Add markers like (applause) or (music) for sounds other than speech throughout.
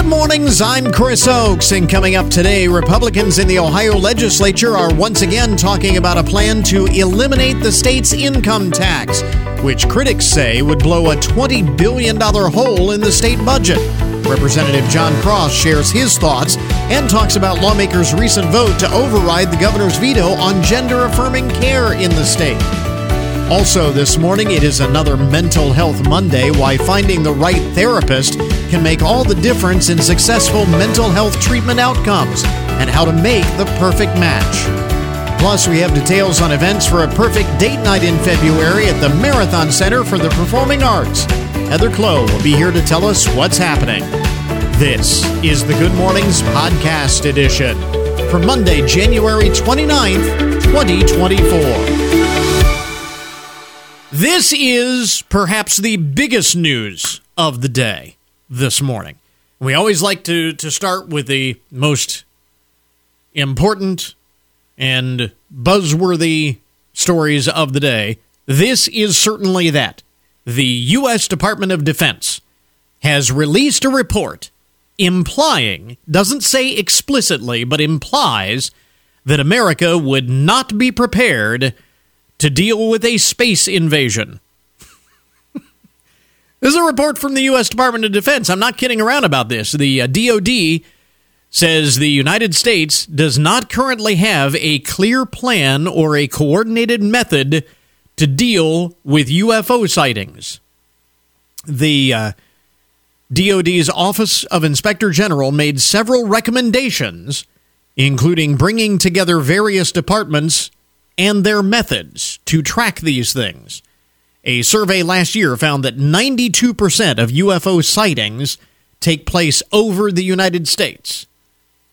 Good mornings, I'm Chris Oakes, and coming up today, Republicans in the Ohio legislature are once again talking about a plan to eliminate the state's income tax, which critics say would blow a $20 billion hole in the state budget. Representative Jon Cross shares his thoughts and talks about lawmakers' recent vote to override the governor's veto on gender affirming care in the state. Also, this morning, it is another Mental Health Monday why finding the right therapist can make all the difference in successful mental health treatment outcomes and how to make the perfect match. Plus, we have details on events for a perfect date night in February at the Marathon Center for the Performing Arts. Heather Clow will be here to tell us what's happening. This is the Good Mornings Podcast Edition for Monday, January 29th, 2024. This is perhaps the biggest news of the day this morning. We always like to, to start with the most important and buzzworthy stories of the day. This is certainly that. The U.S. Department of Defense has released a report implying, doesn't say explicitly, but implies that America would not be prepared to deal with a space invasion. (laughs) this is a report from the U.S. Department of Defense. I'm not kidding around about this. The uh, DoD says the United States does not currently have a clear plan or a coordinated method to deal with UFO sightings. The uh, DoD's Office of Inspector General made several recommendations, including bringing together various departments and their methods to track these things. A survey last year found that 92% of UFO sightings take place over the United States.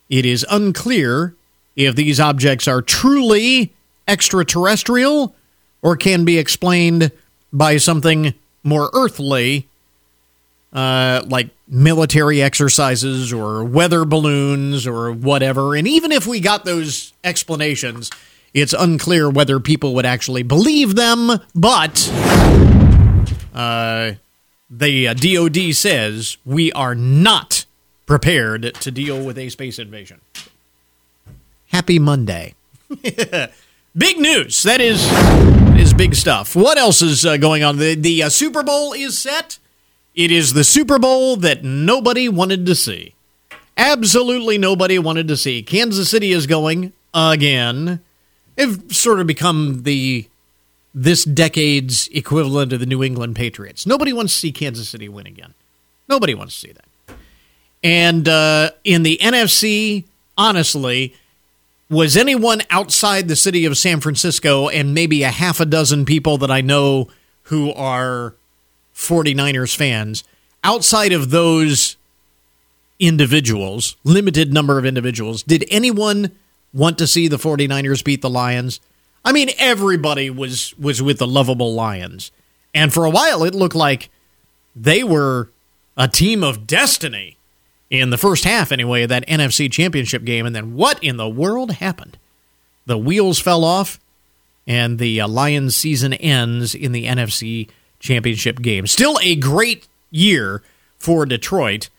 It is unclear if these objects are truly extraterrestrial or can be explained by something more earthly, uh, like military exercises or weather balloons or whatever. And even if we got those explanations, it's unclear whether people would actually believe them, but uh, the uh, DoD says we are not prepared to deal with a space invasion. Happy Monday. (laughs) big news. That is is big stuff. What else is uh, going on? The, the uh, Super Bowl is set. It is the Super Bowl that nobody wanted to see. Absolutely nobody wanted to see. Kansas City is going again have sort of become the this decade's equivalent of the New England Patriots. Nobody wants to see Kansas City win again. Nobody wants to see that. And uh, in the NFC, honestly, was anyone outside the city of San Francisco and maybe a half a dozen people that I know who are 49ers fans, outside of those individuals, limited number of individuals, did anyone want to see the 49ers beat the Lions. I mean, everybody was was with the lovable Lions. And for a while it looked like they were a team of destiny in the first half anyway of that NFC championship game and then what in the world happened? The wheels fell off and the uh, Lions season ends in the NFC championship game. Still a great year for Detroit.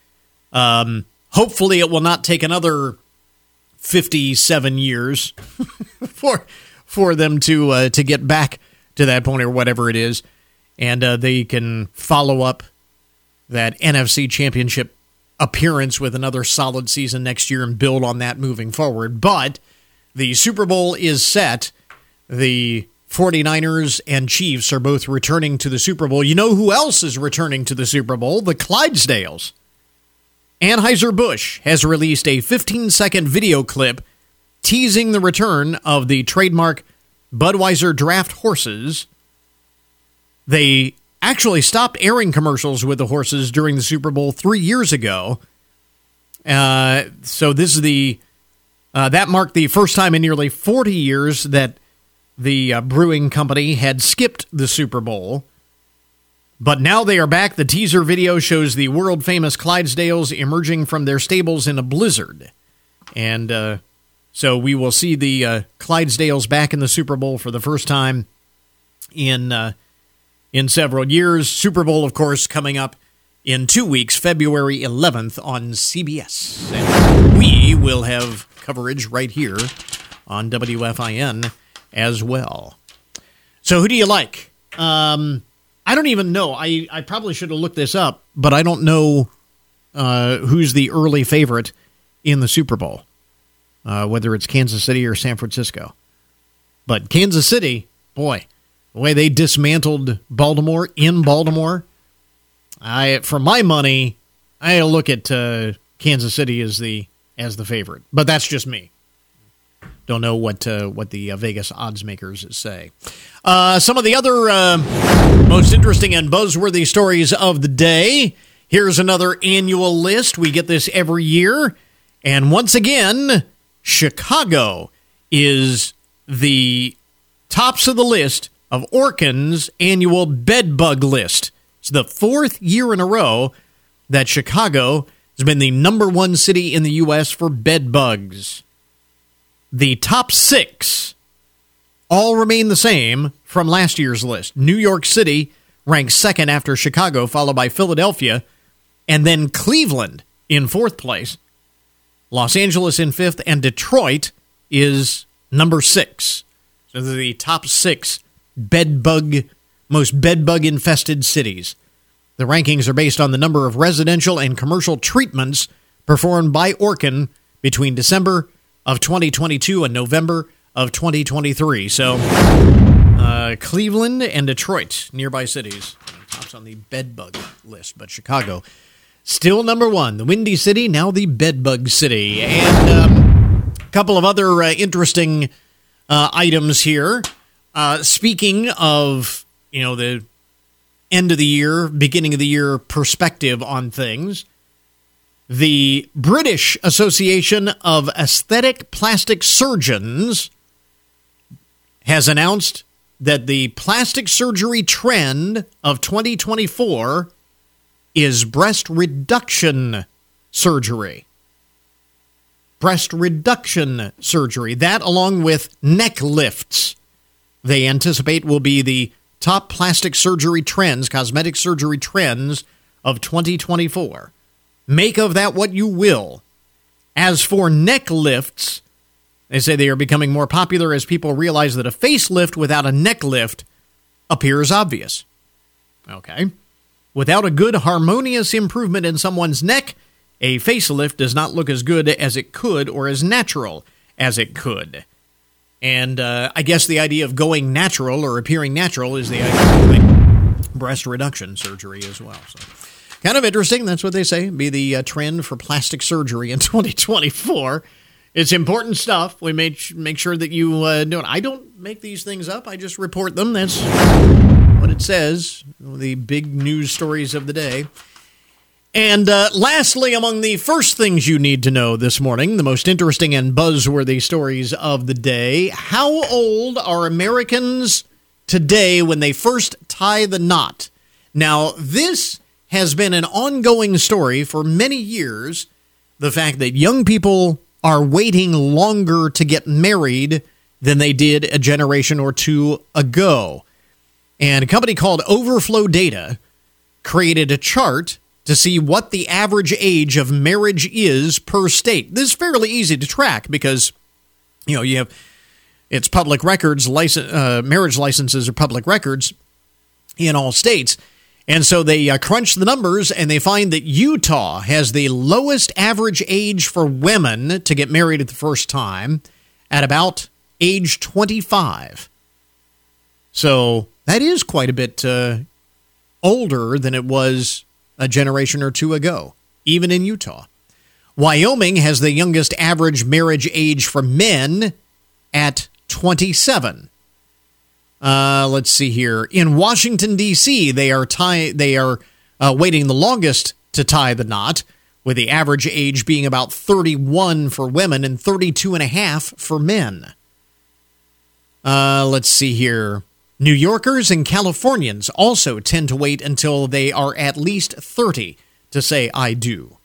Um, hopefully it will not take another 57 years (laughs) for for them to uh, to get back to that point or whatever it is, and uh, they can follow up that NFC Championship appearance with another solid season next year and build on that moving forward. But the Super Bowl is set. The 49ers and Chiefs are both returning to the Super Bowl. You know who else is returning to the Super Bowl? The Clydesdales. Anheuser-Busch has released a 15 second video clip teasing the return of the trademark Budweiser draft horses. They actually stopped airing commercials with the horses during the Super Bowl three years ago. Uh, so this is the uh, that marked the first time in nearly 40 years that the uh, brewing company had skipped the Super Bowl. But now they are back. The teaser video shows the world famous Clydesdales emerging from their stables in a blizzard. And uh, so we will see the uh, Clydesdales back in the Super Bowl for the first time in uh, in several years. Super Bowl, of course, coming up in two weeks, February 11th on CBS. And we will have coverage right here on WFIN as well. So, who do you like? Um, I don't even know. I, I probably should have looked this up, but I don't know uh, who's the early favorite in the Super Bowl, uh, whether it's Kansas City or San Francisco. But Kansas City, boy, the way they dismantled Baltimore in Baltimore, I for my money, I look at uh, Kansas City as the as the favorite. But that's just me. Don't know what uh, what the uh, Vegas odds makers say. Uh, some of the other uh, most interesting and buzzworthy stories of the day. Here's another annual list. We get this every year, and once again, Chicago is the tops of the list of Orkin's annual bed bug list. It's the fourth year in a row that Chicago has been the number one city in the U.S. for bed bugs the top six all remain the same from last year's list. New York City ranks second after Chicago, followed by Philadelphia, and then Cleveland in fourth place. Los Angeles in fifth, and Detroit is number six. So the top six bed bug, most bed bug infested cities. The rankings are based on the number of residential and commercial treatments performed by Orkin between December of 2022 and November of 2023. So, uh, Cleveland and Detroit, nearby cities, tops on the bedbug list, but Chicago still number one. The Windy City, now the bedbug city. And um, a couple of other uh, interesting uh, items here. Uh, speaking of, you know, the end of the year, beginning of the year perspective on things the British Association of Aesthetic Plastic Surgeons has announced that the plastic surgery trend of 2024 is breast reduction surgery. Breast reduction surgery. That, along with neck lifts, they anticipate will be the top plastic surgery trends, cosmetic surgery trends of 2024. Make of that what you will. As for neck lifts, they say they are becoming more popular as people realize that a facelift without a neck lift appears obvious. Okay. Without a good harmonious improvement in someone's neck, a facelift does not look as good as it could or as natural as it could. And uh, I guess the idea of going natural or appearing natural is the idea of breast reduction surgery as well. So kind of interesting. That's what they say. Be the uh, trend for plastic surgery in (laughs) 2024. It's important stuff. We make make sure that you uh, know. I don't make these things up. I just report them. That's what it says. The big news stories of the day. And uh, lastly, among the first things you need to know this morning, the most interesting and buzzworthy stories of the day how old are Americans today when they first tie the knot? Now, this has been an ongoing story for many years. The fact that young people are waiting longer to get married than they did a generation or two ago. And a company called Overflow Data created a chart to see what the average age of marriage is per state. This is fairly easy to track because, you know, you have it's public records, license, uh, marriage licenses are public records in all states. And so they uh, crunch the numbers and they find that Utah has the lowest average age for women to get married at the first time at about age 25. So that is quite a bit uh, older than it was a generation or two ago, even in Utah. Wyoming has the youngest average marriage age for men at 27. Uh, let's see here. In Washington D.C., they are tie they are uh, waiting the longest to tie the knot, with the average age being about 31 for women and 32 and a half for men. Uh, let's see here. New Yorkers and Californians also tend to wait until they are at least 30 to say I do.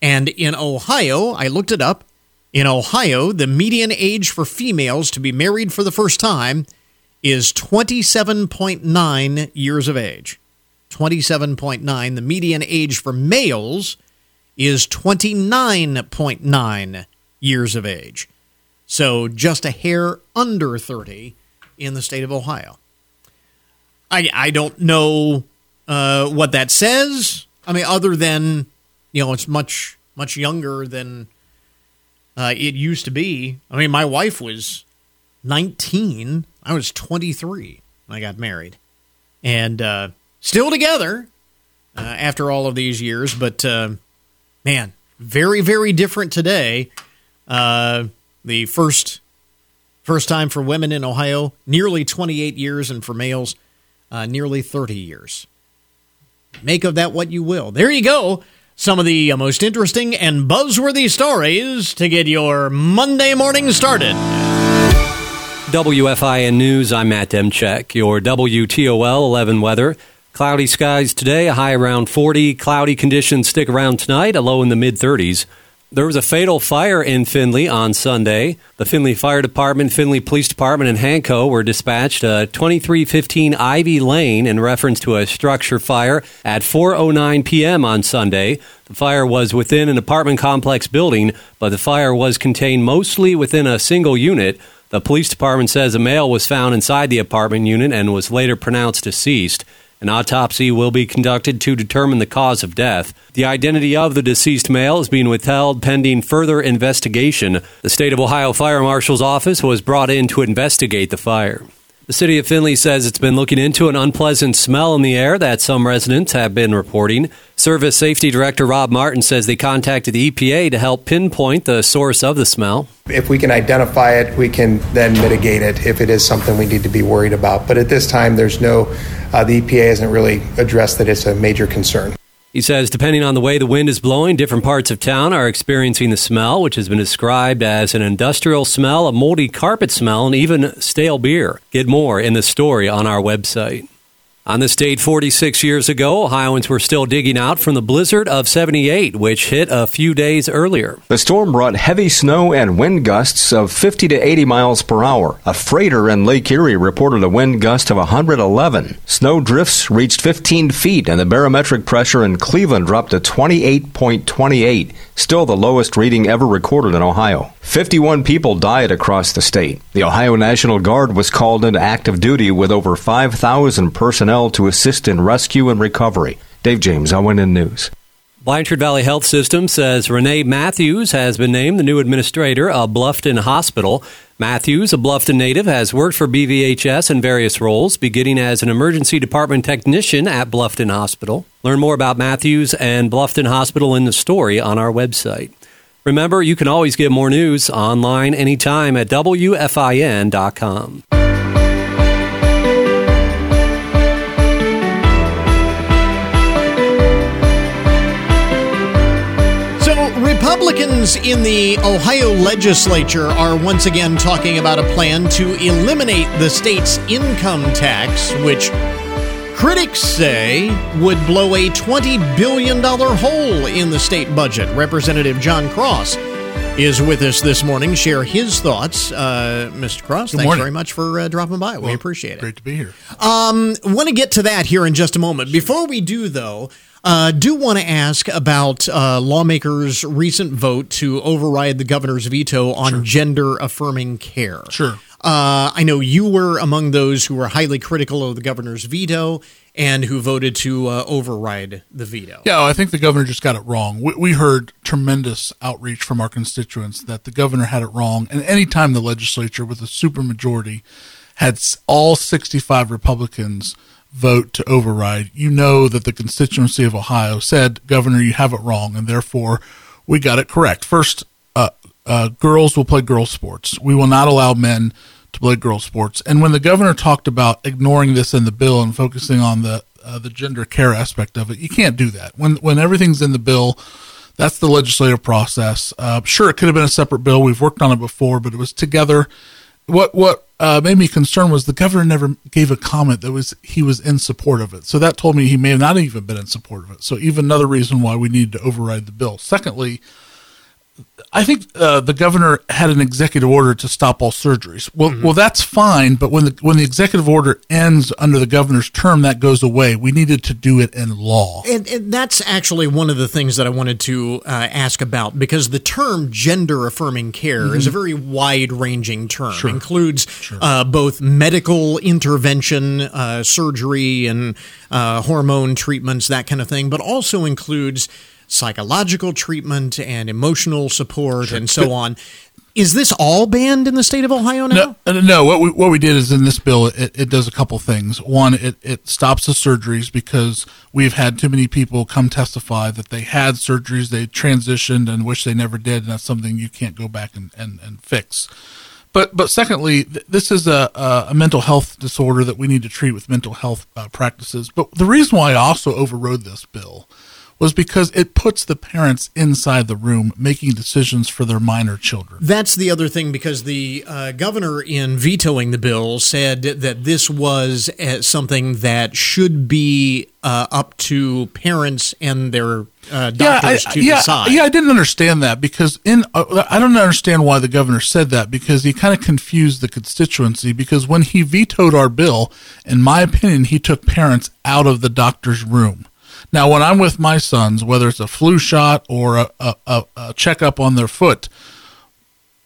And in Ohio, I looked it up. In Ohio, the median age for females to be married for the first time is 27.9 years of age. 27.9. The median age for males is 29.9 years of age. So just a hair under 30 in the state of Ohio. I, I don't know uh, what that says. I mean, other than, you know, it's much, much younger than uh, it used to be. I mean, my wife was 19. I was 23 when I got married. And uh, still together uh, after all of these years. But uh, man, very, very different today. Uh, the first first time for women in Ohio, nearly 28 years, and for males, uh, nearly 30 years. Make of that what you will. There you go. Some of the uh, most interesting and buzzworthy stories to get your Monday morning started. WFIN News, I'm Matt Demchek. Your WTOL 11 weather. Cloudy skies today, a high around 40. Cloudy conditions stick around tonight, a low in the mid 30s. There was a fatal fire in Findlay on Sunday. The Findlay Fire Department, Findlay Police Department, and Hanco were dispatched to 2315 Ivy Lane in reference to a structure fire at 4:09 p.m. on Sunday. The fire was within an apartment complex building, but the fire was contained mostly within a single unit. The police department says a male was found inside the apartment unit and was later pronounced deceased. An autopsy will be conducted to determine the cause of death. The identity of the deceased male is being withheld pending further investigation. The State of Ohio Fire Marshal's office was brought in to investigate the fire. The city of Findlay says it's been looking into an unpleasant smell in the air that some residents have been reporting. Service Safety Director Rob Martin says they contacted the EPA to help pinpoint the source of the smell. If we can identify it, we can then mitigate it if it is something we need to be worried about. But at this time, there's no, uh, the EPA hasn't really addressed that it's a major concern. He says, depending on the way the wind is blowing, different parts of town are experiencing the smell, which has been described as an industrial smell, a moldy carpet smell, and even stale beer. Get more in the story on our website. On this date 46 years ago, Ohioans were still digging out from the blizzard of 78, which hit a few days earlier. The storm brought heavy snow and wind gusts of 50 to 80 miles per hour. A freighter in Lake Erie reported a wind gust of 111. Snow drifts reached 15 feet, and the barometric pressure in Cleveland dropped to 28.28, still the lowest reading ever recorded in Ohio. 51 people died across the state. The Ohio National Guard was called into active duty with over 5,000 personnel to assist in rescue and recovery. Dave James, ONN News. Blanchard Valley Health System says Renee Matthews has been named the new administrator of Bluffton Hospital. Matthews, a Bluffton native, has worked for BVHS in various roles, beginning as an emergency department technician at Bluffton Hospital. Learn more about Matthews and Bluffton Hospital in the story on our website. Remember, you can always get more news online anytime at WFIN.com. Republicans in the Ohio legislature are once again talking about a plan to eliminate the state's income tax, which Critics say would blow a $20 billion hole in the state budget. Representative Jon Cross is with us this morning. Share his thoughts. Uh, Mr. Cross, Good thanks morning. very much for uh, dropping by. we appreciate it. Great to be here. Um, want to get to that here in just a moment. Before we do, though, uh, do want to ask about uh, lawmakers' recent vote to override the governor's veto on gender affirming care. Sure. Uh, I know you were among those who were highly critical of the governor's veto and who voted to uh, override the veto. Yeah, I think the governor just got it wrong. We, we heard tremendous outreach from our constituents that the governor had it wrong. And anytime the legislature with a supermajority had all 65 Republicans vote to override, you know that the constituency of Ohio said, Governor, you have it wrong. And therefore, we got it correct. First, uh, uh, girls will play girls sports. We will not allow men to play girls sports. And when the governor talked about ignoring this in the bill and focusing on the uh, the gender care aspect of it, you can't do that. When when everything's in the bill, that's the legislative process. Uh, sure, it could have been a separate bill. We've worked on it before, but it was together. What what uh, made me concerned was the governor never gave a comment that was he was in support of it. So that told me he may have not even been in support of it. So even another reason why we need to override the bill. Secondly, I think uh, the governor had an executive order to stop all surgeries. Well, Mm-hmm. well, that's fine, but when the when the executive order ends under the governor's term, that goes away. We needed to do it in law. And, and that's actually one of the things that I wanted to uh, ask about because the term gender affirming care is a very wide ranging term. Sure, Includes Uh, both medical intervention, uh, surgery, and uh, hormone treatments, that kind of thing, but also includes psychological treatment and emotional support and so on. Is this all banned in the state of Ohio now? No, uh, no. What we what we did is in this bill, it, it does a couple things. One, it, it stops the surgeries because we've had too many people come testify that they had surgeries, they transitioned, and wish they never did, and that's something you can't go back and, and, and fix. But but secondly, th- this is a, a a mental health disorder that we need to treat with mental health uh, practices. But the reason why I also overrode this bill was because it puts the parents inside the room making decisions for their minor children. That's the other thing because the uh, governor, in vetoing the bill, said that this was uh, something that should be uh, up to parents and their uh, doctors I, to yeah, decide. Yeah, I didn't understand that because in uh, I don't understand why the governor said that because he kind of confused the constituency because when he vetoed our bill, in my opinion, he took parents out of the doctor's room. Now, when I'm with my sons, whether it's a flu shot or a, a, a, a checkup on their foot,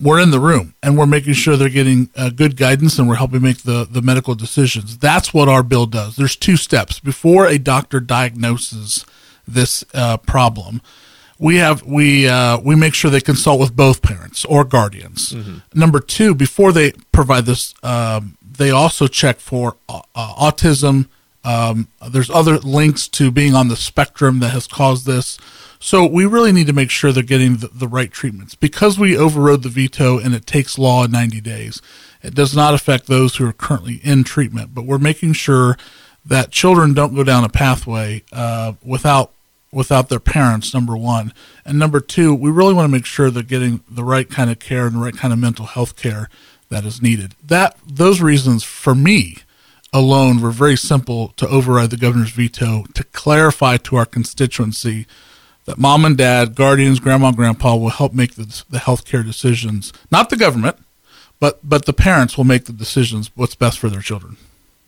we're in the room and we're making sure they're getting uh, good guidance and we're helping make the, the medical decisions. That's what our bill does. There's two steps before a doctor diagnoses this uh, problem. We have we uh, we make sure they consult with both parents or guardians. Number two, before they provide this, um, they also check for uh, uh, autism. Um, there's other links to being on the spectrum that has caused this. So we really need to make sure they're getting the, the right treatments. Because we overrode the veto and it takes law in 90 days, it does not affect those who are currently in treatment. But we're making sure that children don't go down a pathway uh, without without their parents. Number one, and number two, we really want to make sure they're getting the right kind of care and the right kind of mental health care that is needed. That those reasons for me alone were very simple to override the governor's veto to clarify to our constituency that mom and dad, guardians, grandma, and grandpa will help make the, the health care decisions. Not the government, but but the parents will make the decisions what's best for their children.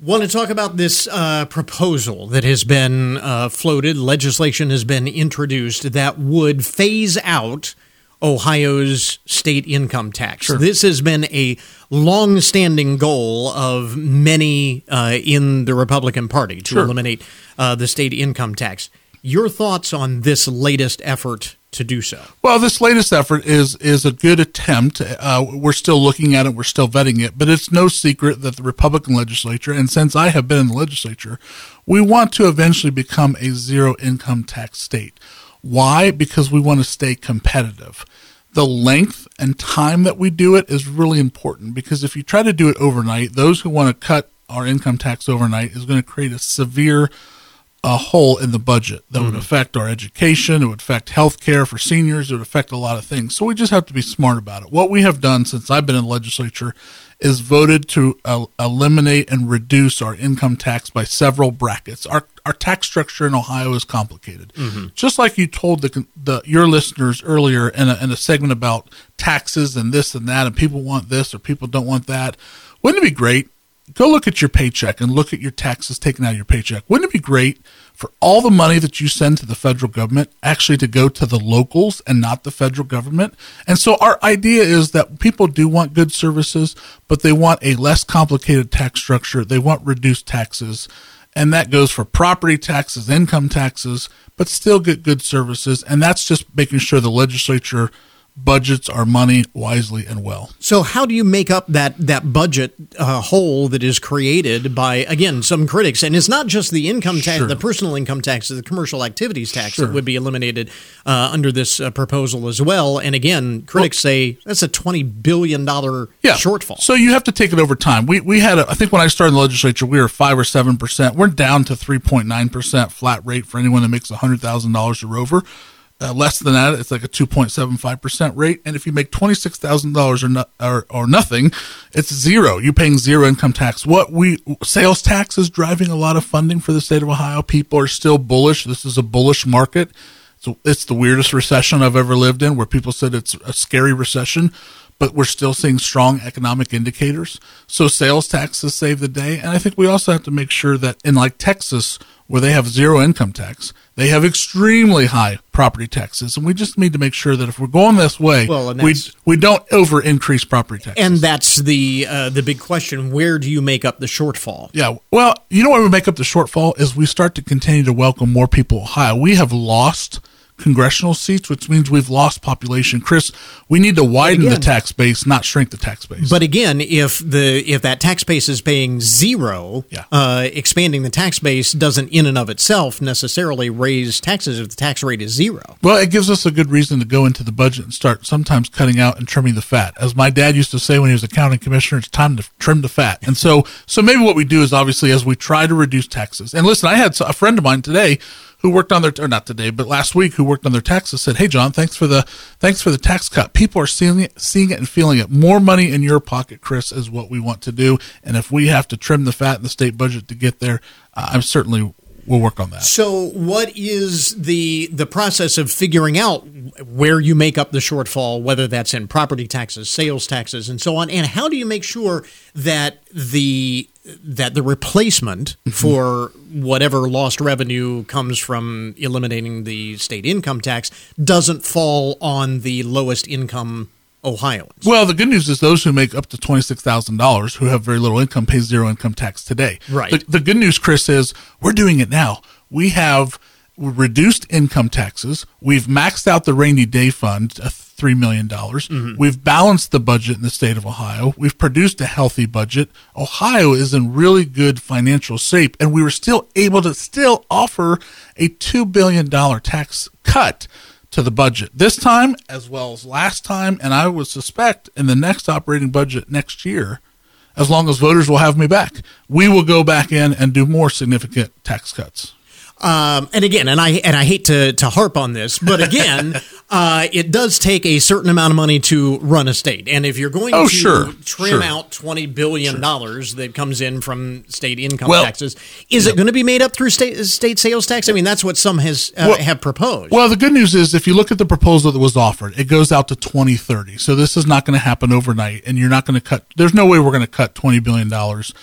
Want to talk about this uh, proposal that has been uh, floated? Legislation has been introduced that would phase out Ohio's state income tax. This has been a long-standing goal of many uh, in the Republican Party to Sure. eliminate uh, the state income tax. Your thoughts on this latest effort to do so? Well, this latest effort is is a good attempt. Uh, we're still looking at it. We're still vetting it, but it's no secret that the Republican legislature, and since I have been in the legislature, we want to eventually become a zero income tax state. Why? Because we want to stay competitive. The length and time that we do it is really important because if you try to do it overnight, those who want to cut our income tax overnight is going to create a severe a hole in the budget that would mm-hmm. affect our education. It would affect health care for seniors. It would affect a lot of things. So we just have to be smart about it. What we have done since I've been in the legislature is voted to uh, eliminate and reduce our income tax by several brackets. Our our tax structure in Ohio is complicated. Just like you told the, the your listeners earlier in a, in a segment about taxes and this and that, and people want this or people don't want that. Wouldn't it be great go look at your paycheck and look at your taxes taken out of your paycheck. Wouldn't it be great for all the money that you send to the federal government actually to go to the locals and not the federal government? And so our idea is that people do want good services, but they want a less complicated tax structure. They want reduced taxes. And that goes for property taxes, income taxes, but still get good services. And that's just making sure the legislature budgets our money wisely and well. So how do you make up that that budget uh, hole that is created by again some critics? And it's not just the income tax, Sure. the personal income tax, the commercial activities tax Sure. that would be eliminated uh, under this uh, proposal as well. And again, critics say that's a twenty billion dollar shortfall. So you have to take it over time. We we had a, I think when I started in the legislature we were five or seven percent. We're down to three point nine percent flat rate for anyone that makes hundred thousand dollars or over. Uh, less than that, it's like a two point seven five percent rate. And if you make twenty six thousand dollars or no, or or nothing, it's zero. You're paying zero income tax. What we sales tax is driving a lot of funding for the state of Ohio. People are still bullish. This is a bullish market. So it's the weirdest recession I've ever lived in, where people said it's a scary recession, but we're still seeing strong economic indicators. So sales taxes save the day, and I think we also have to make sure that in like Texas, where they have zero income tax, they have extremely high property taxes, and we just need to make sure that if we're going this way, Well, we we don't over increase property taxes. And that's the uh, the big question: Where do you make up the shortfall? Yeah. Well, you know what we make up the shortfall is we start to continue to welcome more people to Ohio. We have lost congressional seats, which means we've lost population. Chris, we need to widen the tax base, not shrink the tax base. But again, if the if that tax base is paying zero, Yeah. uh, expanding the tax base doesn't in and of itself necessarily raise taxes if the tax rate is zero. Well, it gives us a good reason to go into the budget and start sometimes cutting out and trimming the fat. As my dad used to say when he was a county commissioner, it's time to trim the fat. And so, so maybe what we do is obviously as we try to reduce taxes. And listen, I had a friend of mine today who worked on their, or not today, but last week who worked on their taxes said, Hey, Jon, thanks for the, thanks for the tax cut. People are seeing it, seeing it and feeling it. More money in your pocket, Chris, is what we want to do. And if we have to trim the fat in the state budget to get there, uh, I'm certainly, we'll work on that. So, what is the the process of figuring out where you make up the shortfall, whether that's in property taxes, sales taxes, and so on, and how do you make sure that the that the replacement mm-hmm. for whatever lost revenue comes from eliminating the state income tax doesn't fall on the lowest income Ohioans. Well, the good news is those who make up to $26,000 who have very little income pay zero income tax today. Right. The, the good news, Chris, is we're doing it now. We have reduced income taxes. We've maxed out the rainy day fund. A $3 million. Mm-hmm. We've balanced the budget in the state of Ohio. We've produced a healthy budget. Ohio is in really good financial shape, and we were still able to still offer a $2 billion tax cut to the budget this time as well as last time. And I would suspect in the next operating budget next year, as long as voters will have me back, we will go back in and do more significant tax cuts. Um, and again, and I and I hate to to harp on this, but again, (laughs) uh, it does take a certain amount of money to run a state. And if you're going Oh, to sure, trim sure. out twenty billion dollars that comes in from state income Well, taxes, is it going to be made up through state state sales tax? I mean, that's what some has uh, Well- have proposed. well the good news is if you look at the proposal that was offered it goes out to 2030 so this is not going to happen overnight and you're not going to cut there's no way we're going to cut 20 billion dollars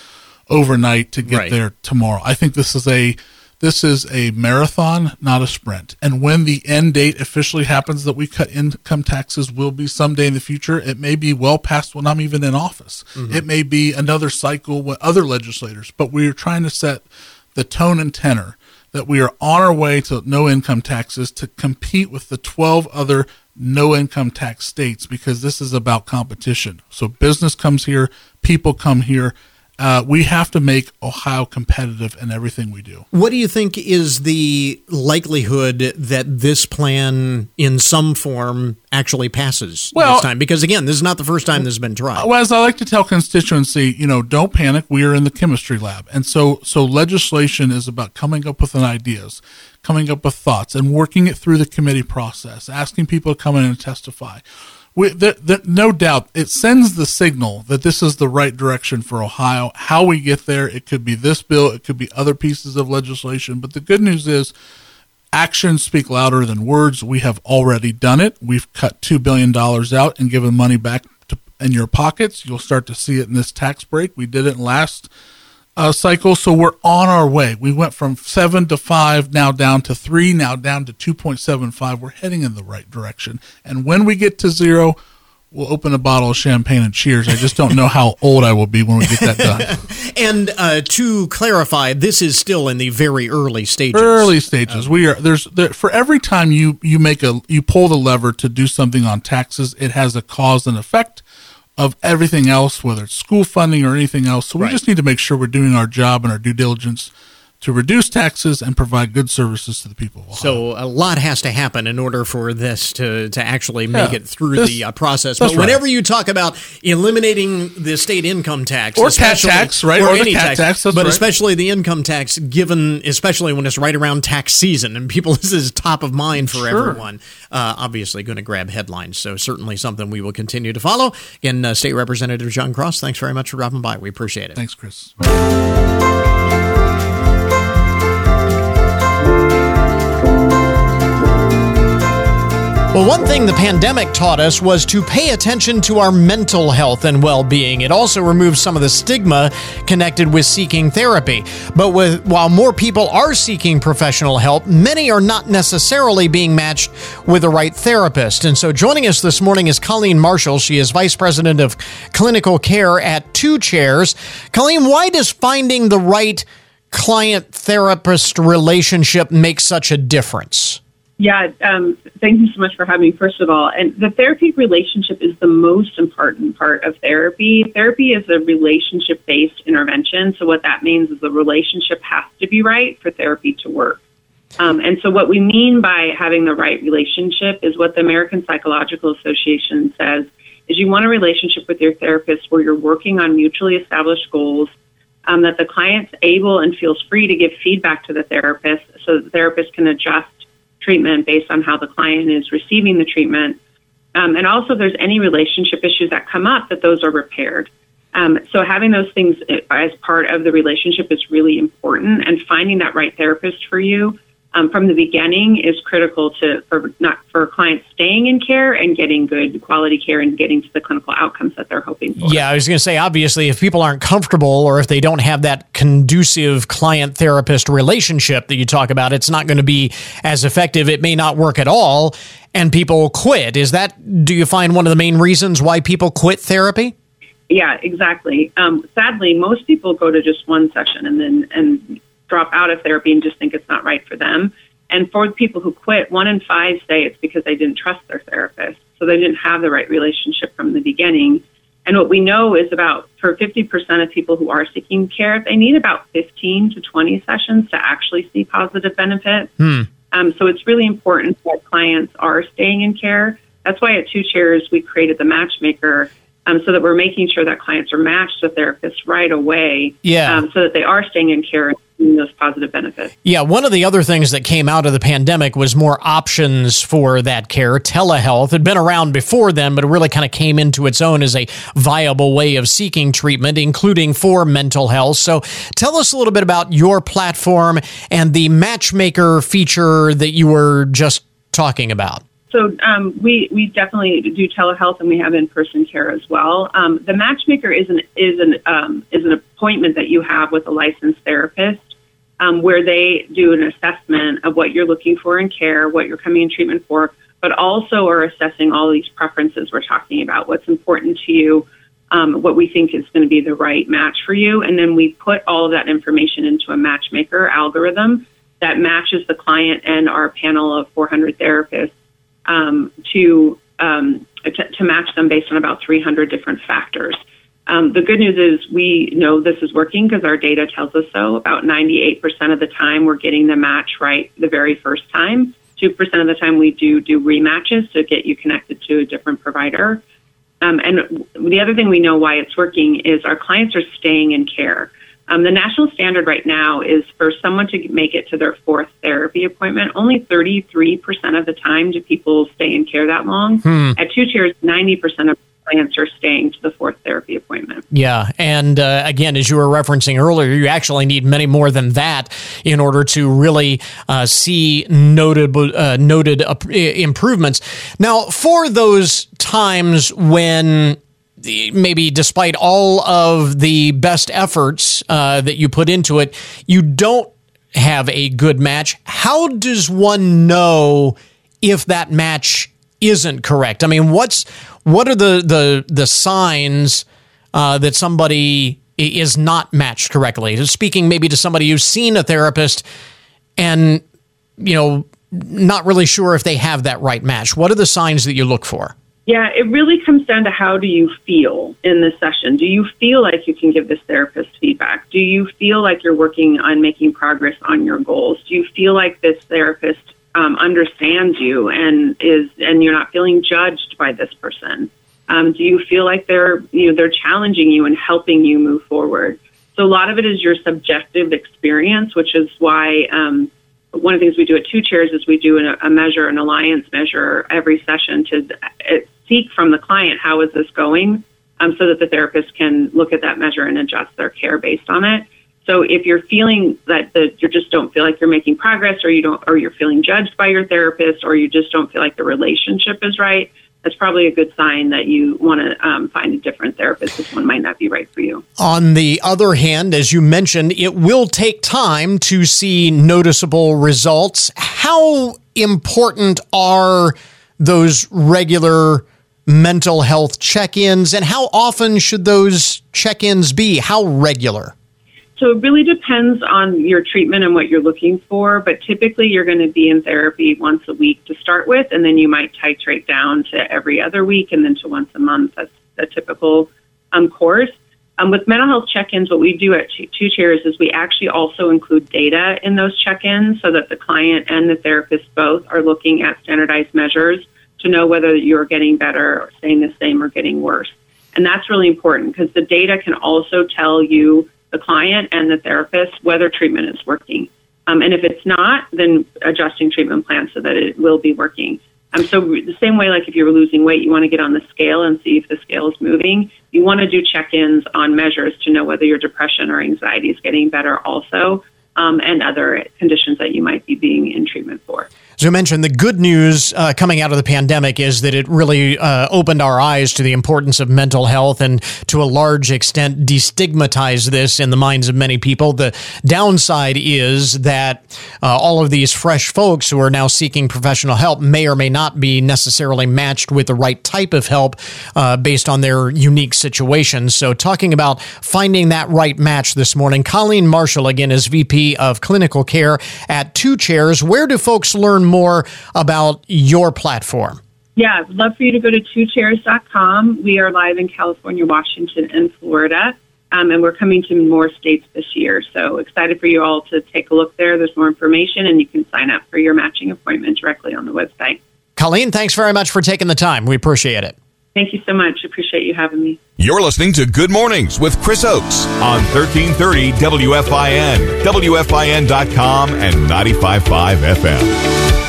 overnight to get Right. there tomorrow i think this is a this is a marathon not a sprint and when the end date officially happens that we cut income taxes will be someday in the future it may be well past when i'm even in office mm-hmm. it may be another cycle with other legislators but we are trying to set the tone and tenor that we are on our way to no income taxes to compete with the 12 other no income tax states because this is about competition. So business comes here, people come here. Uh, we have to make Ohio competitive in everything we do. what do you think is the likelihood that this plan, in some form, actually passes Well- this time? Because again, this is not the first time this has been tried. Well, as I like to tell constituency, you know, don't panic. We are in the chemistry lab, and so so legislation is about coming up with an ideas, coming up with thoughts, and working it through the committee process, asking people to come in and testify. We, there, there, no doubt, it sends the signal that this is the right direction for Ohio. How we get there, it could be this bill, it could be other pieces of legislation. But the good news is, actions speak louder than words. We have already done it. We've cut $2 billion out and given money back to, in your pockets. You'll start to see it in this tax break. We did it last uh, cycle. So we're on our way. We went from seven to five, now down to three, now down to 2.75. We're heading in the right direction. And when we get to zero, we'll open a bottle of champagne and cheers. I just don't know how (laughs) old I will be when we get that done. (laughs) And uh, to clarify, this is still in the very early stages. early stages we are there's there, for every time you you make a you pull the lever to do something on taxes it has a cause and effect of everything else whether it's school funding or anything else so we Right. just need to make sure we're doing our job and our due diligence to reduce taxes and provide good services to the people. So a lot has to happen in order for this to, to actually make Yeah. it through This- the uh, process. But right. whenever you talk about eliminating the state income tax, Or cat tax, right? Or the any tax, that's but right. especially the income tax, given especially when it's right around tax season and people, (laughs) this is top of mind for Sure. everyone. Uh, obviously, going to grab headlines. So certainly something we will continue to follow. Again, uh, State Representative Jon Cross, thanks very much for dropping by. We appreciate it. thanks chris Well, one thing the pandemic taught us was to pay attention to our mental health and well being. It also removed some of the stigma connected with seeking therapy. But with, while more people are seeking professional help, many are not necessarily being matched with the right therapist. And so joining us this morning is Colleen Marshall. She is Vice President of Clinical Care at Two Chairs. Colleen, why does finding the right client therapist relationship make such a difference? Yeah, um, thank you so much for having me, first of all. And the therapy relationship is the most important part of therapy. Therapy is a relationship based intervention. So, what that means is the relationship has to be right for therapy to work. Um, and so, what we mean by having the right relationship is what the American Psychological Association says is you want a relationship with your therapist where you're working on mutually established goals, um, that the client's able and feels free to give feedback to the therapist so the therapist can adjust treatment based on how the client is receiving the treatment. Um, and also, if there's any relationship issues that come up, that those are repaired. Um, so, having those things as part of the relationship is really important, and finding that right therapist for you um, from the beginning is critical to for not for clients staying in care and getting good quality care and getting to the clinical outcomes that they're hoping for. Yeah, I was going to say obviously if people aren't comfortable or if they don't have that conducive client therapist relationship that you talk about, it's not going to be as effective. It may not work at all and people quit. Is that do you find one of the main reasons why people quit therapy? Yeah, exactly. Um, sadly, most people go to just one session and then and drop out of therapy and just think it's not right for them. And for people who quit, one in five say it's because they didn't trust their therapist. So they didn't have the right relationship from the beginning. And what we know is about for 50% of people who are seeking care, they need about 15 to 20 sessions to actually see positive benefit. Hmm. Um, so it's really important that clients are staying in care. That's why at Two Chairs we created the Matchmaker um, so that we're making sure that clients are matched to therapists right away. Yeah. Um, so that they are staying in care and seeing those positive benefits. Yeah. One of the other things that came out of the pandemic was more options for that care. Telehealth had been around before then, but it really kind of came into its own as a viable way of seeking treatment, including for mental health. So tell us a little bit about your platform and the matchmaker feature that you were just talking about. So um, we we definitely do telehealth and we have in person care as well. Um, the matchmaker is an is an um, is an appointment that you have with a licensed therapist, um, where they do an assessment of what you're looking for in care, what you're coming in treatment for, but also are assessing all these preferences we're talking about, what's important to you, um, what we think is going to be the right match for you, and then we put all of that information into a matchmaker algorithm that matches the client and our panel of 400 therapists um, to, um, to, to match them based on about 300 different factors. Um, the good news is we know this is working because our data tells us so. About 98% of the time, we're getting the match right the very first time. 2% of the time, we do do rematches to get you connected to a different provider. Um, and the other thing we know why it's working is our clients are staying in care. Um, the national standard right now is for someone to make it to their fourth therapy appointment. Only 33% of the time do people stay in care that long. Hmm. At Two Chairs, 90% of clients are staying to the fourth therapy appointment. Yeah. And uh, again, as you were referencing earlier, you actually need many more than that in order to really uh, see noted, uh, noted improvements. Now, for those times when maybe despite all of the best efforts uh, that you put into it, you don't have a good match. How does one know if that match isn't correct? I mean, what's what are the the the signs uh, that somebody is not matched correctly? Speaking maybe to somebody who's seen a therapist and you know not really sure if they have that right match. What are the signs that you look for? Yeah, it really comes down to how do you feel in this session? Do you feel like you can give this therapist feedback? Do you feel like you're working on making progress on your goals? Do you feel like this therapist um, understands you and is and you're not feeling judged by this person? Um, do you feel like they're you know they're challenging you and helping you move forward? So a lot of it is your subjective experience, which is why um, one of the things we do at Two Chairs is we do a, a measure, an alliance measure every session to seek from the client how is this going, um, so that the therapist can look at that measure and adjust their care based on it. So if you're feeling that the, you just don't feel like you're making progress, or you don't, or you're feeling judged by your therapist, or you just don't feel like the relationship is right, that's probably a good sign that you want to um, find a different therapist. This one might not be right for you. On the other hand, as you mentioned, it will take time to see noticeable results. How important are those regular mental health check ins, and how often should those check ins be? How regular? So it really depends on your treatment and what you're looking for, but typically you're going to be in therapy once a week to start with, and then you might titrate down to every other week and then to once a month. That's a typical um, course. Um, with mental health check-ins, what we do at Two Chairs is we actually also include data in those check-ins so that the client and the therapist both are looking at standardized measures to know whether you're getting better or staying the same or getting worse. And that's really important because the data can also tell you the client and the therapist whether treatment is working. Um, and if it's not, then adjusting treatment plans so that it will be working. Um, so the same way, like if you're losing weight, you want to get on the scale and see if the scale is moving. You want to do check-ins on measures to know whether your depression or anxiety is getting better also, um, and other conditions that you might be being in treatment for. As you mentioned, the good news uh, coming out of the pandemic is that it really uh, opened our eyes to the importance of mental health and to a large extent destigmatized this in the minds of many people. The downside is that uh, all of these fresh folks who are now seeking professional help may or may not be necessarily matched with the right type of help uh, based on their unique situation. So, talking about finding that right match this morning, Colleen Marshall, again, is VP of Clinical Care at Two Chairs. Where do folks learn more about your platform? Yeah, I'd love for you to go to twochairs.com. We are live in California, Washington, and Florida. Um, and we're coming to more states this year. So excited for you all to take a look there. There's more information, and you can sign up for your matching appointment directly on the website. Colleen, thanks very much for taking the time. We appreciate it. Thank you so much. Appreciate you having me. You're listening to Good Mornings with Chris Oakes on 1330 WFIN, WFIN.com, and 95.5 FM.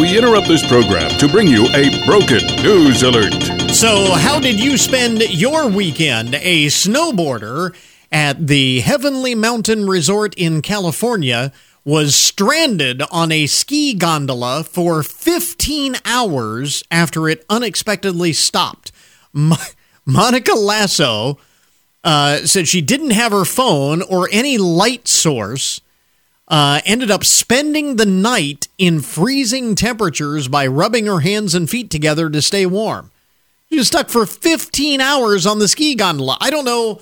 We interrupt this program to bring you a broken news alert. So, how did you spend your weekend? A snowboarder at the Heavenly Mountain Resort in California was stranded on a ski gondola for 15 hours after it unexpectedly stopped. (laughs) Monica Lasso uh, said she didn't have her phone or any light source uh, ended up spending the night in freezing temperatures by rubbing her hands and feet together to stay warm. She was stuck for 15 hours on the ski gondola. I don't know.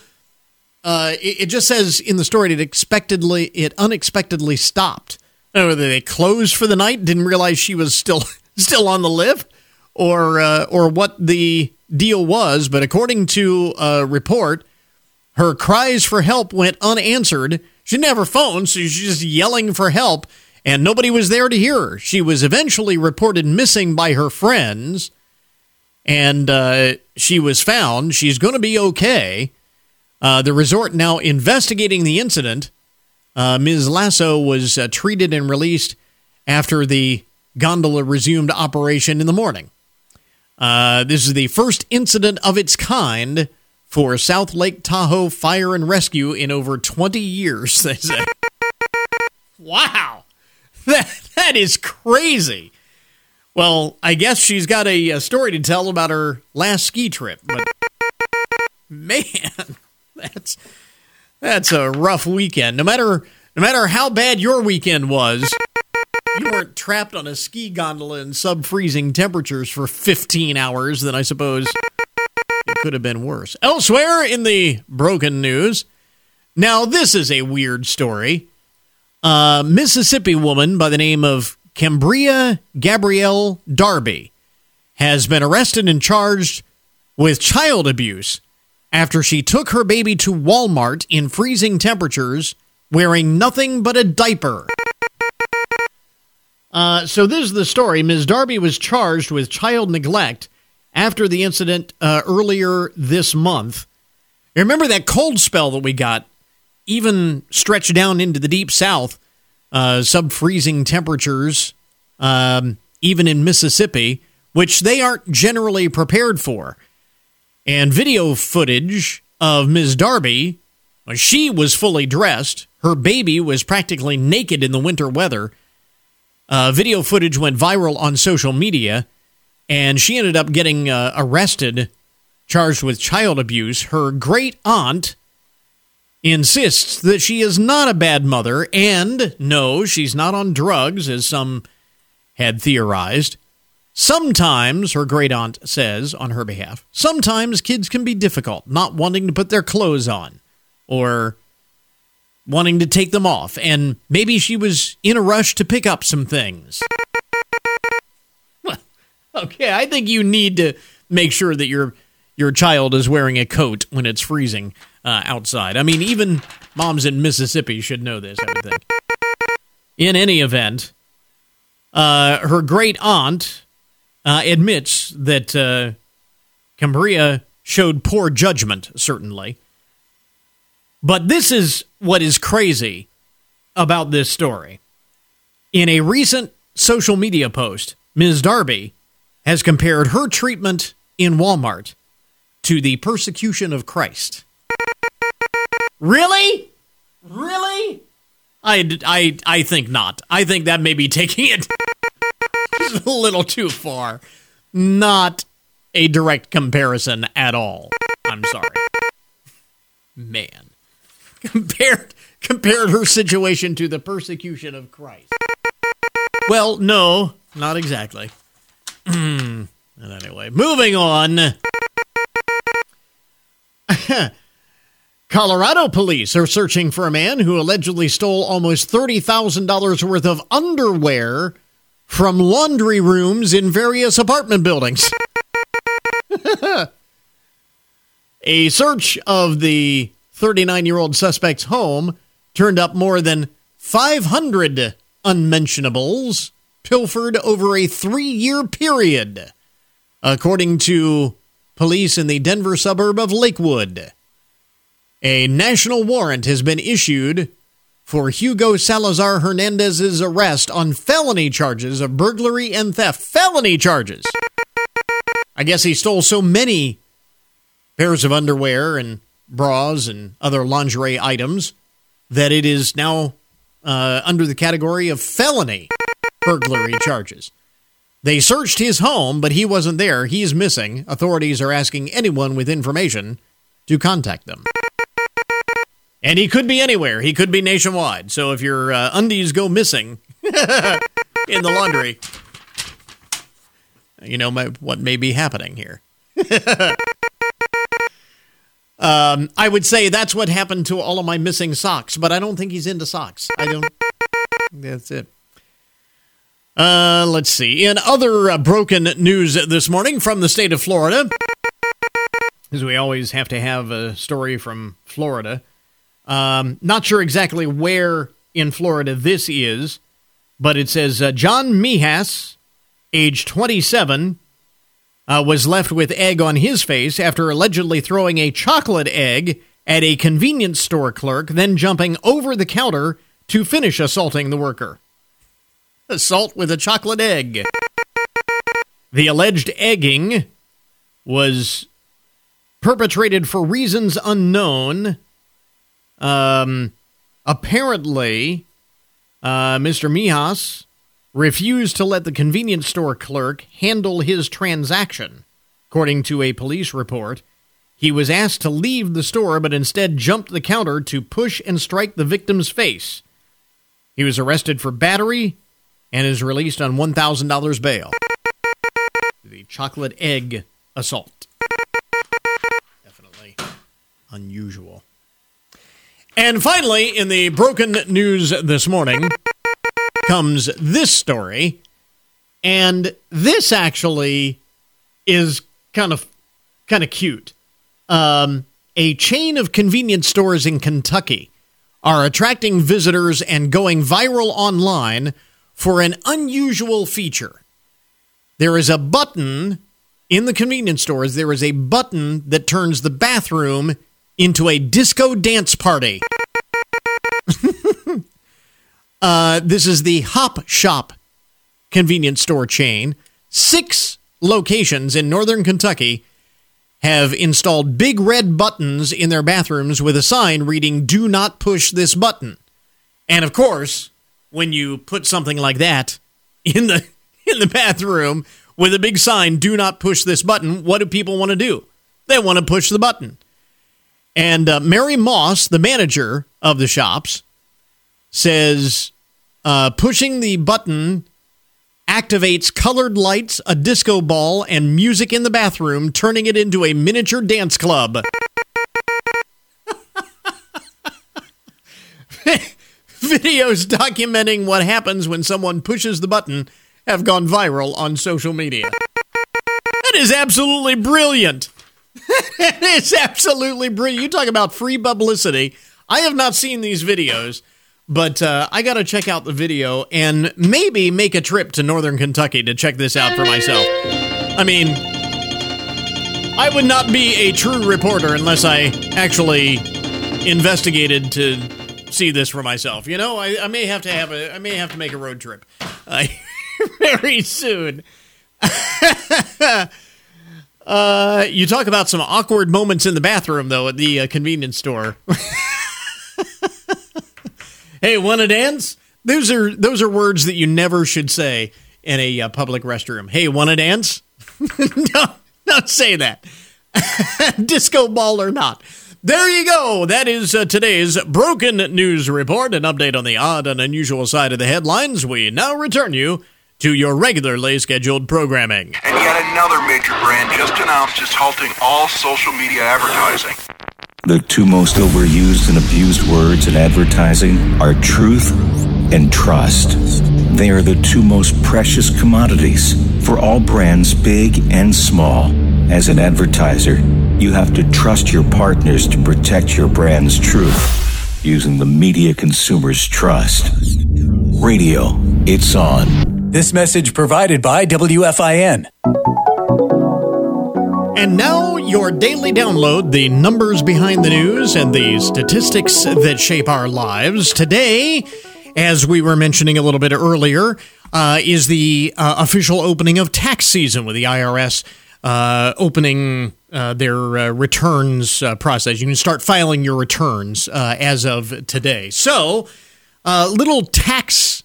Uh, it, it, just says in the story it expectedly it unexpectedly stopped. Know whether they closed for the night, didn't realize she was still (laughs) still on the lift, or uh, or what the deal was. But according to a report, her cries for help went unanswered she didn't have her phone, so she's just yelling for help, and nobody was there to hear her. She was eventually reported missing by her friends, and uh, she was found. She's going to be okay. Uh, the resort now investigating the incident. Uh, Ms. Lasso was uh, treated and released after the gondola resumed operation in the morning. Uh, this is the first incident of its kind for South Lake Tahoe Fire and Rescue in over 20 years, (laughs) they say. wow. That, that is crazy. Well, I guess she's got a, a story to tell about her last ski trip, but man, (laughs) that's that's a rough weekend. No matter no matter how bad your weekend was, you weren't trapped on a ski gondola in sub-freezing temperatures for 15 hours, then I suppose it could have been worse. Elsewhere in the broken news, now this is a weird story. A Mississippi woman by the name of Cambria Gabrielle Darby has been arrested and charged with child abuse after she took her baby to Walmart in freezing temperatures wearing nothing but a diaper. Uh, so, this is the story. Ms. Darby was charged with child neglect after the incident uh, earlier this month. remember that cold spell that we got, even stretched down into the deep south, uh, sub freezing temperatures, um, even in Mississippi, which they aren't generally prepared for. And video footage of Ms. Darby She was fully dressed. Her baby was practically naked in the winter weather. Uh, video footage went viral on social media, and she ended up getting uh, arrested, charged with child abuse. Her great aunt insists that she is not a bad mother, and no, she's not on drugs, as some had theorized. Sometimes, her great aunt says on her behalf, sometimes kids can be difficult, not wanting to put their clothes on or wanting to take them off, and maybe she was in a rush to pick up some things. okay, I think you need to make sure that your your child is wearing a coat when it's freezing uh, outside. I mean, even moms in Mississippi should know this. I would think. In any event, uh, her great aunt uh, admits that uh, Cambria showed poor judgment, certainly. But this is what is crazy about this story. In a recent social media post, Ms. Darby has compared her treatment in Walmart to the persecution of Christ. Really? Really? I, I, I think not. I think that may be taking it a little too far. Not a direct comparison at all. I'm sorry. Man. Compared compared her situation to the persecution of Christ. Well, no, not exactly. (clears throat) anyway, moving on. (laughs) Colorado police are searching for a man who allegedly stole almost $30,000 worth of underwear from laundry rooms in various apartment buildings. (laughs) a search of the 39 year old suspect's home turned up more than 500 unmentionables pilfered over a three year period, according to police in the Denver suburb of Lakewood. A national warrant has been issued for Hugo Salazar Hernandez's arrest on felony charges of burglary and theft. Felony charges! I guess he stole so many pairs of underwear and bras and other lingerie items that it is now uh, under the category of felony burglary charges. They searched his home, but he wasn't there. He's missing. Authorities are asking anyone with information to contact them. And he could be anywhere. He could be nationwide. So if your uh, undies go missing (laughs) in the laundry, you know my, what may be happening here. (laughs) um, I would say that's what happened to all of my missing socks, but I don't think he's into socks. I don't. That's it. Uh, let's see. In other uh, broken news this morning from the state of Florida, because we always have to have a story from Florida. Um, not sure exactly where in Florida this is, but it says uh, John Mihas, age 27, uh, was left with egg on his face after allegedly throwing a chocolate egg at a convenience store clerk, then jumping over the counter to finish assaulting the worker. Assault with a chocolate egg. The alleged egging was perpetrated for reasons unknown um, apparently, uh, Mr. Mijas refused to let the convenience store clerk handle his transaction. According to a police report, he was asked to leave the store but instead jumped the counter to push and strike the victim's face. He was arrested for battery and is released on $1,000 bail. The chocolate egg assault. Definitely unusual. And finally, in the broken news this morning, comes this story. And this actually is kind of kind of cute. Um, a chain of convenience stores in Kentucky are attracting visitors and going viral online for an unusual feature. There is a button in the convenience stores, there is a button that turns the bathroom into a disco dance party. (laughs) uh, this is the Hop Shop convenience store chain. Six locations in northern Kentucky have installed big red buttons in their bathrooms with a sign reading, Do not push this button. And of course, when you put something like that in the (laughs) in the bathroom with a big sign, do not push this button, what do people want to do? They want to push the button. And uh, Mary Moss, the manager of the shops, says uh, pushing the button activates colored lights, a disco ball, and music in the bathroom, turning it into a miniature dance club. (laughs) Videos documenting what happens when someone pushes the button have gone viral on social media. That is absolutely brilliant. (laughs) is absolutely brilliant. You talk about free publicity. I have not seen these videos, but uh, I got to check out the video and maybe make a trip to Northern Kentucky to check this out for myself. I mean, I would not be a true reporter unless I actually investigated to see this for myself. You know, I, I may have to have a, I may have to make a road trip uh, (laughs) very soon. (laughs) uh, you talk about some awkward moments in the bathroom, though, at the uh, convenience store. (laughs) hey, want to dance? Those are those are words that you never should say in a uh, public restroom. Hey, want to dance? (laughs) no, don't say that. (laughs) Disco ball or not. There you go. That is uh, today's Broken News Report, an update on the odd and unusual side of the headlines. We now return you to your regularly scheduled programming. And yet another major brand just announced it's halting all social media advertising. The two most overused and abused words in advertising are truth and trust. They are the two most precious commodities for all brands, big and small. As an advertiser, you have to trust your partners to protect your brand's truth using the media consumers trust. Radio, it's on. This message provided by WFIN. And now, your daily download the numbers behind the news and the statistics that shape our lives. Today, as we were mentioning a little bit earlier, uh, is the uh, official opening of tax season with the IRS uh, opening uh, their uh, returns uh, process. You can start filing your returns as of today. So, a little tax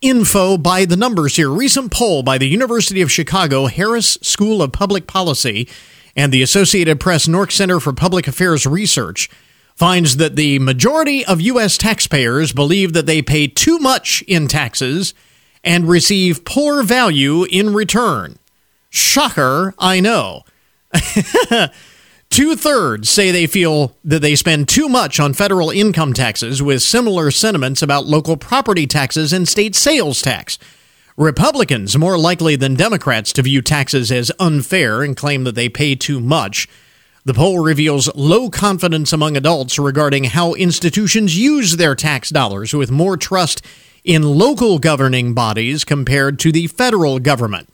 info by the numbers here. Recent poll by the University of Chicago Harris School of Public Policy and the Associated Press NORC Center for Public Affairs Research finds that the majority of U.S. taxpayers believe that they pay too much in taxes and receive poor value in return. Shocker, I know. (laughs) Two thirds say they feel that they spend too much on federal income taxes, with similar sentiments about local property taxes and state sales tax. Republicans more likely than Democrats to view taxes as unfair and claim that they pay too much. The poll reveals low confidence among adults regarding how institutions use their tax dollars, with more trust in local governing bodies compared to the federal government.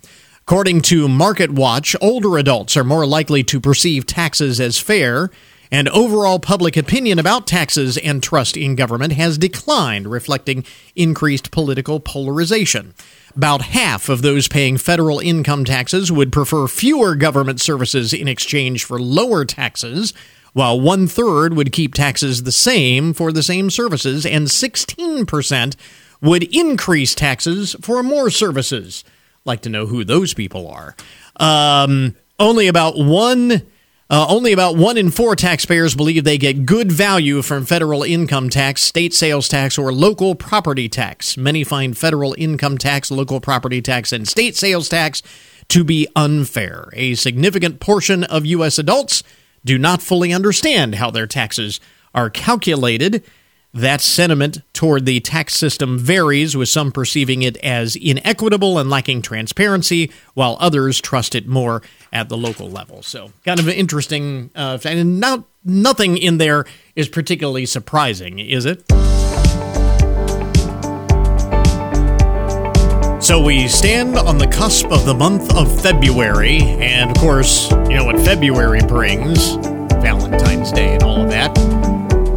According to Market Watch, older adults are more likely to perceive taxes as fair, and overall public opinion about taxes and trust in government has declined, reflecting increased political polarization. About half of those paying federal income taxes would prefer fewer government services in exchange for lower taxes, while one third would keep taxes the same for the same services, and 16% would increase taxes for more services like to know who those people are. Um, only about one. Uh, only about one in four taxpayers believe they get good value from federal income tax, state sales tax, or local property tax. Many find federal income tax, local property tax, and state sales tax to be unfair. A significant portion of U.S. adults do not fully understand how their taxes are calculated that sentiment toward the tax system varies, with some perceiving it as inequitable and lacking transparency, while others trust it more at the local level. So, kind of an interesting, uh, and not, nothing in there is particularly surprising, is it? So we stand on the cusp of the month of February, and of course, you know what February brings Valentine's Day and all of that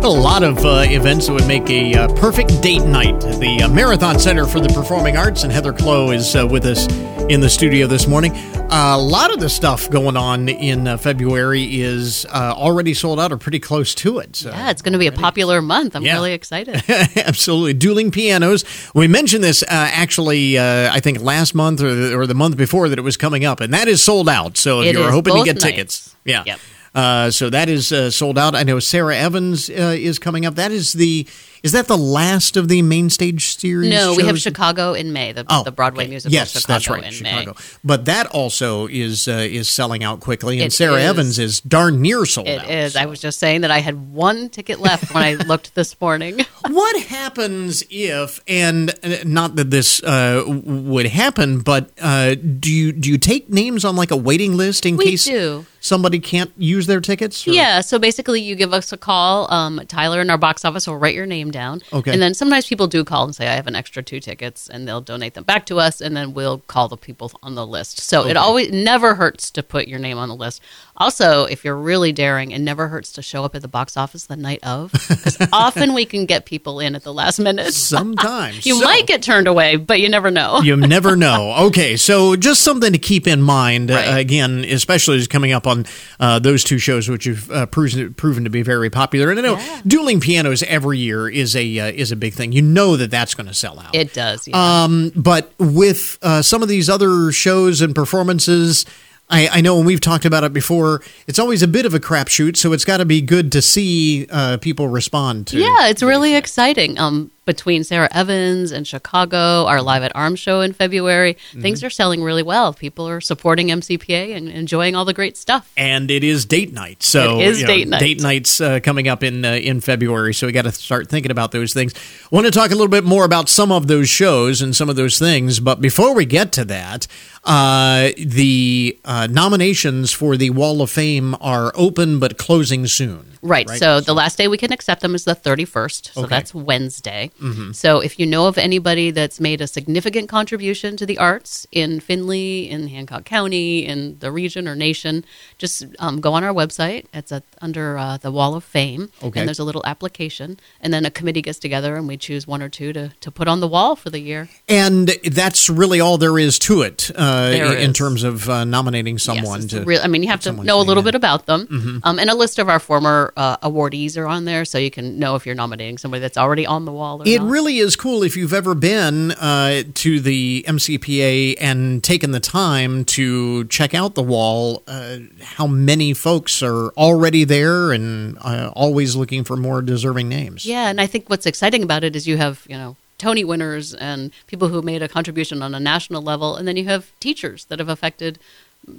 a lot of uh, events that would make a uh, perfect date night. The uh, Marathon Center for the Performing Arts, and Heather Clow is uh, with us in the studio this morning. A lot of the stuff going on in uh, February is uh, already sold out or pretty close to it. So. Yeah, it's going to be a popular month. I'm Yeah. really excited. (laughs) Absolutely. Dueling Pianos. We mentioned this uh, actually, I think last month or the, or the month before that it was coming up, and that is sold out. So if It you're hoping to get nights. tickets, yeah. Yep. Uh, so that is uh, sold out. I know Sara Evans uh, is coming up. That is the is that the last of the main stage series? no, we have? Chicago in May, the, Oh, the Broadway okay. musical Yes, Chicago that's right, in Chicago. May. But that also is uh, is selling out quickly, and It Sara is. Evans is darn near sold It out. is. I was just saying that I had one ticket left when I (laughs) looked this morning. (laughs) what happens if and uh, not that this uh, would happen but uh, do you do you take names on like a waiting list in We case do. somebody can't use their tickets or- Yeah, so basically, you give us a call. Um, Tyler in our box office will write your name down. Okay. And then sometimes people do call and say, I have an extra two tickets, and they'll donate them back to us, and then we'll call the people on the list. So it always never hurts to put your name on the list. Also, if you're really daring, it never hurts to show up at the box office the night of, because (laughs) often we can get people in at the last minute. sometimes (laughs) You So- might get turned away, but you never know. you (laughs) never know. Okay, so just something to keep in mind. Uh, again, especially as coming up on uh, those two shows, which have uh, proven proven to be very popular. And I know dueling pianos every year is a uh, is a big thing. You know that that's going to sell out. It does. Yeah. Um, but with uh, some of these other shows and performances, I, I know when we've talked about it before, it's always a bit of a crapshoot. So it's got to be good to see uh, people respond to. Yeah, it's really exciting. Um, between Sara Evans and Chicago, our Live at Arms show in February, Mm-hmm. things are selling really well. People are supporting MCPA and enjoying all the great stuff. and it is date night. So It is you know, date night. Date nights uh, coming up in uh, in February. So we got to start thinking about those things. Want to talk a little bit more about some of those shows and some of those things, but before we get to that, uh, the uh, nominations for the Wall of Fame are open but closing soon. Right. So the last day we can accept them is the 31st. So Okay. that's Wednesday. Mhm. So if you know of anybody that's made a significant contribution to the arts in Findlay, in Hancock County, in the region or nation, just um, go on our website. It's a, under uh, the Wall of Fame. Okay. And there's a little application. And then a committee gets together and we choose one or two to, to put on the wall for the year. And that's really all there is to it uh, in is. terms of uh, nominating someone Yes, to. real- I mean, you have to know a little bit about them, Mhm. um, and a list of our former uh, awardees are on there, so you can know if you're nominating somebody that's already on the wall. It not. really is cool if you've ever been uh, to the MCPA and taken the time to check out the wall. Uh, how many folks are already there and uh, always looking for more deserving names? Yeah, and I think what's exciting about it is you have you know Tony winners and people who made a contribution on a national level, and then you have teachers that have affected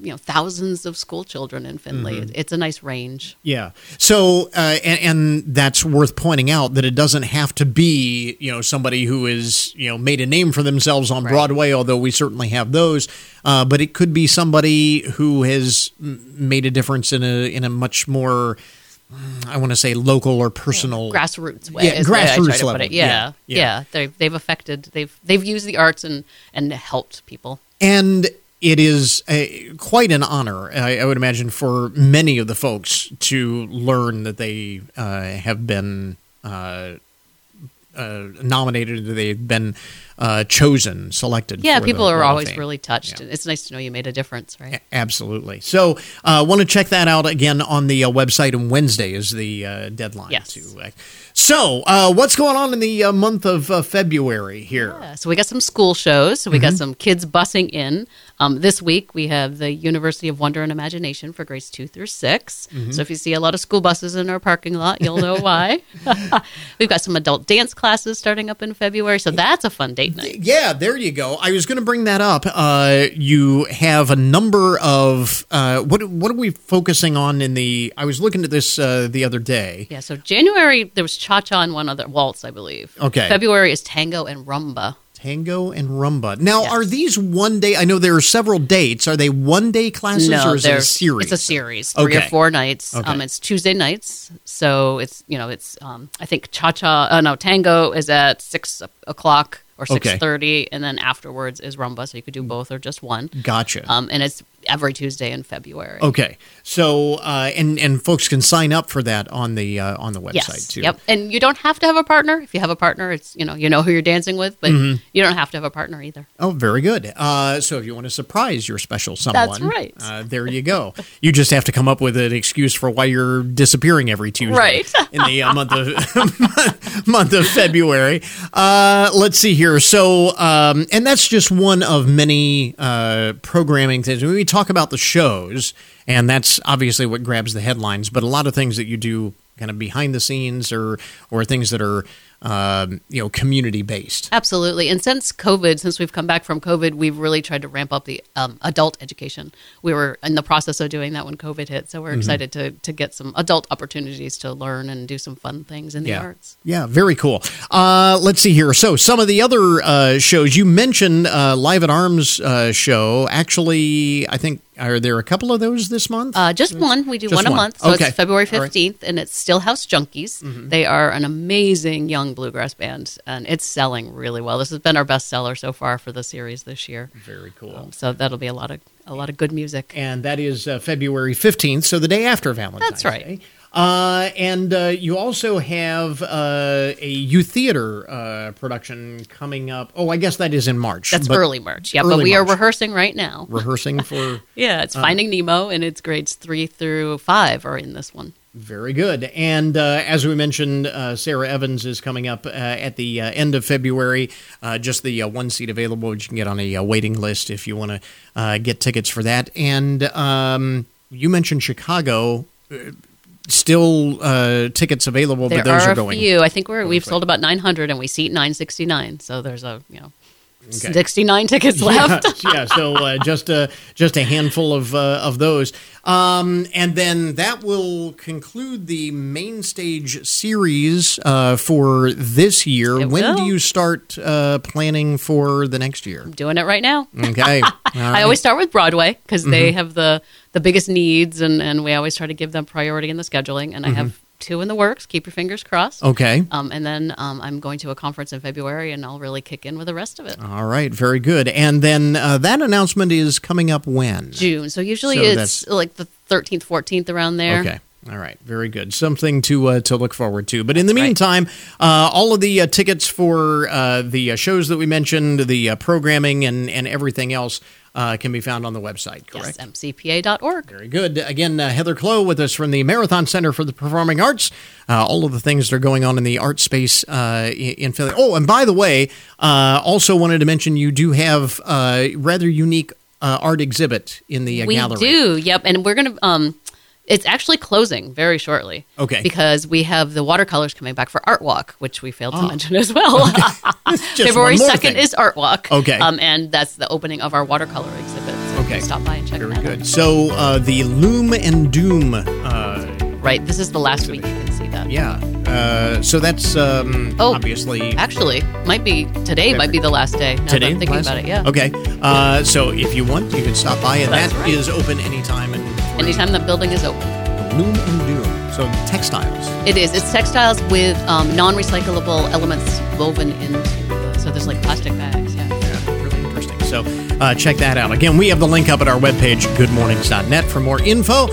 you know thousands of school children in Findlay. Mhm. It's a nice range. Yeah. So, uh, and, and that's worth pointing out that it doesn't have to be, you know, somebody who is, you know, made a name for themselves on Broadway, although we certainly have those. Uh, but it could be somebody who has made a difference in a in a much more, mm, I want to say, local or personal grassroots way. Yeah, the way try grassroots level. Yeah, Yeah, yeah. yeah. They've they've affected. They've they've used the arts and and helped people. And it is a, quite an honor, I, I would imagine, for many of the folks to learn that they uh, have been uh, uh, nominated, that they've been uh, chosen, selected. Yeah, people are always Fame. really touched. It's nice to know you made a difference, right? Absolutely. So, uh, want to check that out again on the uh, website, and Wednesday is the uh, deadline. Yes. To, so, uh, what's going on in the uh, month of uh, February here? Yeah, so we got some school shows. So we got Mhm. some kids busing in. Um, this week we have the University of Wonder and Imagination for grades two through 6 Mhm. So if you see a lot of school buses in our parking lot, you'll know (laughs) why. (laughs) We've got some adult dance classes starting up in February, so that's a fun date night. Yeah, there you go. I was going to bring that up. Uh, you have a number of uh, what? What are we focusing on in the? I was looking at this uh, the other day. Yeah, so January there was cha cha and one other waltz, I believe. Okay. February is tango and rumba. Tango and rumba. Now, are these one day? I know there are several dates. Are they one day classes no, or is it a series? It's a series, three Okay. or four nights. Okay. Um, it's Tuesday nights, so it's you know it's um, I think cha cha. Uh, no, tango is at six o'clock. or Okay. 6.30 and then afterwards is rumba so you could do both or just one Gotcha. um, and it's every tuesday in february Okay, so uh, and and folks can sign up for that on the uh, on the website yes too. yep and you don't have to have a partner if you have a partner it's you know you know who you're dancing with but Mhm. you don't have to have a partner either Oh, very good. Uh, so if you want to surprise your special someone, That's right. Uh, there you go. You just have to come up with an excuse for why you're disappearing every Tuesday Right. in the uh, month of (laughs) month of February. Uh, let's see here. So, um, and that's just one of many uh, programming things. We talk about the shows, and that's obviously what grabs the headlines, but a lot of things that you do kind of behind the scenes or or things that are um, you know community based. Absolutely. And since COVID, since we've come back from COVID, we've really tried to ramp up the um, adult education. We were in the process of doing that when COVID hit. So we're Mhm. excited to, to get some adult opportunities to learn and do some fun things in the yeah. arts. Yeah, very cool. Uh, let's see here. So, some of the other uh, shows you mentioned, uh, Live at Arms uh, show. Actually, I think are there a couple of those this month? Uh, just one. We do Just one a one. month. So Okay. it's February All right. 15th, and it's Stillhouse Junkies. Mhm. They are an amazing young bluegrass band, and it's selling really well. This has been our best seller so far for the series this year. Very cool. Um, so that'll be a lot of a lot of good music. and that is uh, February fifteenth, so the day after Valentine's. That's right. Day. Uh, and uh, you also have uh, a youth theater uh, production coming up. Oh, I guess that is in March. That's early March. Yeah, but early we are rehearsing right now. (laughs) rehearsing for. (laughs) Yeah, it's Uh, Finding Nemo, and it's grades three through five are in this one. Very good. And uh, as we mentioned, uh, Sara Evans is coming up uh, at the uh, end of February. Uh, just the uh, one seat available, which you can get on a uh, waiting list if you want to uh, get tickets for that. And um, you mentioned Chicago. Still uh, tickets available, There but those are, are, a going. few. I think we're we've sold about 900, and we seat 969. So there's a you know Okay. 69 tickets left. Yeah, (laughs) yeah, so uh, just a just a handful of uh, of those, um, and then that will conclude the main stage series uh, for this year. It when do you start uh, planning for the next year? Doing it right now. Okay, (laughs) All I always start with Broadway because they Mhm. have the the biggest needs, and and we always try to give them priority in the scheduling. And I Mhm. have two in the works. Keep your fingers crossed. Okay. Um, and then um, I'm going to a conference in February, and I'll really kick in with the rest of it. All right, very good. And then uh, that announcement is coming up when? June. So usually So it's like the 13th, 14th around there. Okay. All right. Very good. Something to uh, to look forward to. But in the meantime, uh, all of the uh, tickets for uh, the uh, shows that we mentioned, the uh, programming, and and everything else uh, can be found on the website. Correct. Yes, mcpa.org. Very good. Again, uh, Heather Clow with us from the Marathon Center for the Performing Arts. Uh, all of the things that are going on in the art space uh, in Findlay. Oh, and by the way, uh, also wanted to mention you do have a rather unique uh, art exhibit in the uh, we gallery. do. Yep. And we're going to. Um, it's actually closing very shortly. Okay. Because we have the watercolors coming back for Art Walk, which we failed to Oh. mention as well. (laughs) Just February 2nd thing. is Art Walk. Okay. Um, and that's the opening of our watercolor exhibit. So Okay. stop by and check Very it out. good. So uh, the Loom and Doom. Uh, Right. This is the last week you can see that. yeah. Uh, so that's um, Oh, obviously Actually, might be today. Might be the last day. Now that today. I'm thinking about it. Yeah. Okay. Uh, so if you want, you can stop by, and That's that is open anytime. And Anytime the building is open. Loom and Doom. So textiles. It is. It's textiles with um, non-recyclable elements woven into. So there's like plastic bags. Yeah. really interesting. So uh, check that out. Again, we have the link up at our webpage, goodmornings.net, for more info.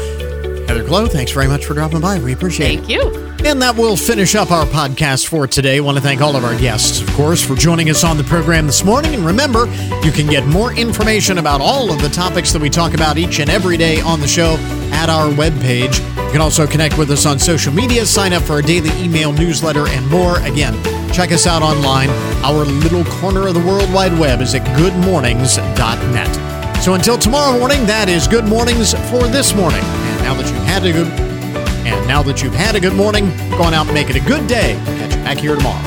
Heather Clow, thanks very much for dropping by. We appreciate it. Thank you. And that will finish up our podcast for today. I want to thank all of our guests, of course, for joining us on the program this morning. And remember, you can get more information about all of the topics that we talk about each and every day on the show at our webpage. You can also connect with us on social media, sign up for our daily email newsletter, and more. Again, check us out online. Our little corner of the World Wide Web is at goodmornings.net. So until tomorrow morning, that is Good Mornings for this morning. Now that you've had a good and now that you've had a good morning, go on out and make it a good day. Catch you back here tomorrow.